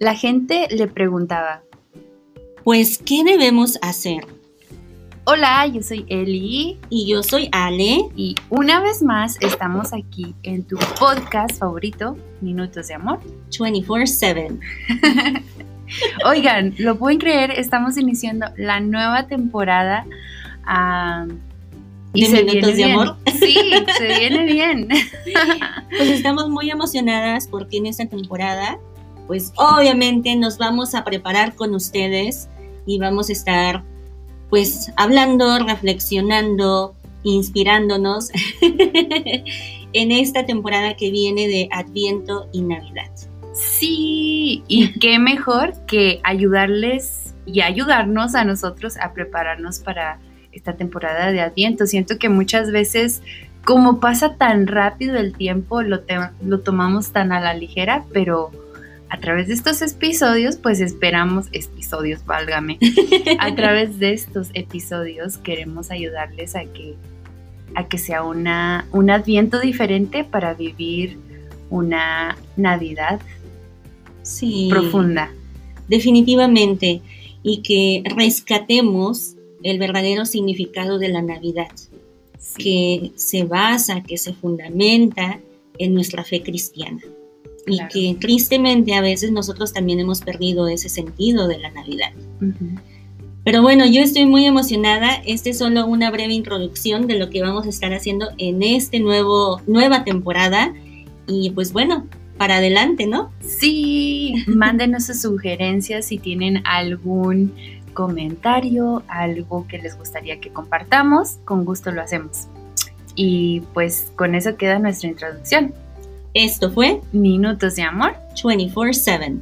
La gente le preguntaba, Pues, ¿qué debemos hacer? hola, yo soy Eli Y yo soy Ale. y una vez más estamos aquí en tu podcast favorito, Minutos de Amor. 24-7. Oigan, lo pueden creer, estamos iniciando la nueva temporada. ¿De se Minutos viene de bien. Amor? Sí, se viene bien. Pues estamos muy emocionadas porque en esta temporada, pues obviamente nos vamos a preparar con ustedes y vamos a estar pues hablando, reflexionando, inspirándonos en esta temporada que viene de Adviento y Navidad. Sí, y qué mejor que ayudarles y ayudarnos a nosotros a prepararnos para esta temporada de Adviento. Siento que muchas veces, como pasa tan rápido el tiempo, lo, lo tomamos tan a la ligera, pero a través de estos episodios, pues esperamos, episodios, válgame, a través de estos episodios queremos ayudarles a que, a que sea una, un Adviento diferente para vivir una Navidad Sí. profunda. Definitivamente. Y que rescatemos el verdadero significado de la Navidad. que se basa, que se fundamenta en nuestra fe cristiana. Claro. Y que tristemente a veces nosotros también hemos perdido ese sentido de la Navidad. Ujú. Pero bueno, yo estoy muy emocionada. Este es solo una breve introducción de lo que vamos a estar haciendo en este nuevo nueva temporada y pues bueno, para adelante, ¿no? Sí, mándenos sus sugerencias si tienen algún comentario, algo que les gustaría que compartamos, con gusto lo hacemos. Y pues con eso queda nuestra introducción. Esto fue Minutos de amor. 24/7.